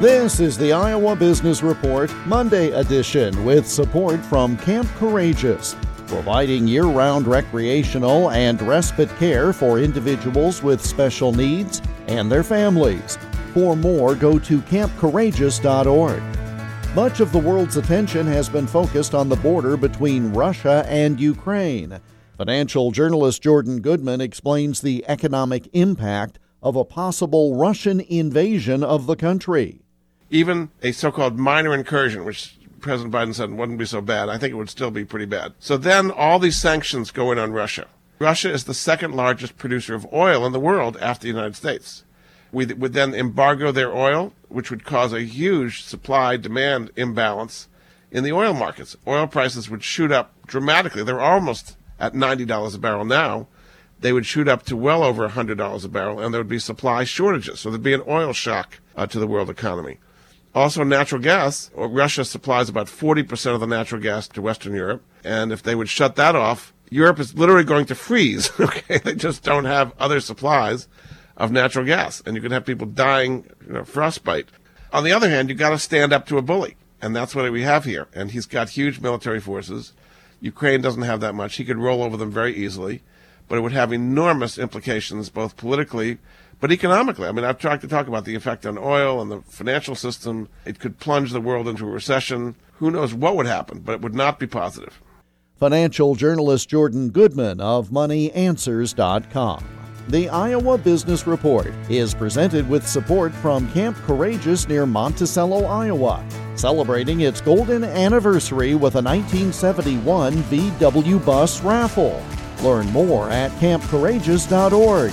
This is the Iowa Business Report Monday edition with support from Camp Courageous, providing year round recreational and respite care for individuals with special needs and their families. For more, go to campcourageous.org. Much of the world's attention has been focused on the border between Russia and Ukraine. Financial journalist Jordan Goodman explains the economic impact of a possible Russian invasion of the country even a so-called minor incursion, which President Biden said wouldn't be so bad, I think it would still be pretty bad. So then all these sanctions go in on Russia. Russia is the second largest producer of oil in the world after the United States. We would then embargo their oil, which would cause a huge supply demand imbalance in the oil markets. Oil prices would shoot up dramatically. They're almost at $90 a barrel now. They would shoot up to well over $100 a barrel, and there would be supply shortages. So there'd be an oil shock uh, to the world economy. Also, natural gas. Uh, Russia supplies about 40% of the natural gas to Western Europe. And if they would shut that off, Europe is literally going to freeze. Okay. They just don't have other supplies of natural gas. And you could have people dying, you know, frostbite. On the other hand, you got to stand up to a bully. And that's what we have here. And he's got huge military forces. Ukraine doesn't have that much. He could roll over them very easily, but it would have enormous implications both politically but economically, I mean, I've tried to talk about the effect on oil and the financial system. It could plunge the world into a recession. Who knows what would happen, but it would not be positive. Financial journalist Jordan Goodman of MoneyAnswers.com. The Iowa Business Report is presented with support from Camp Courageous near Monticello, Iowa, celebrating its golden anniversary with a 1971 VW bus raffle. Learn more at campcourageous.org.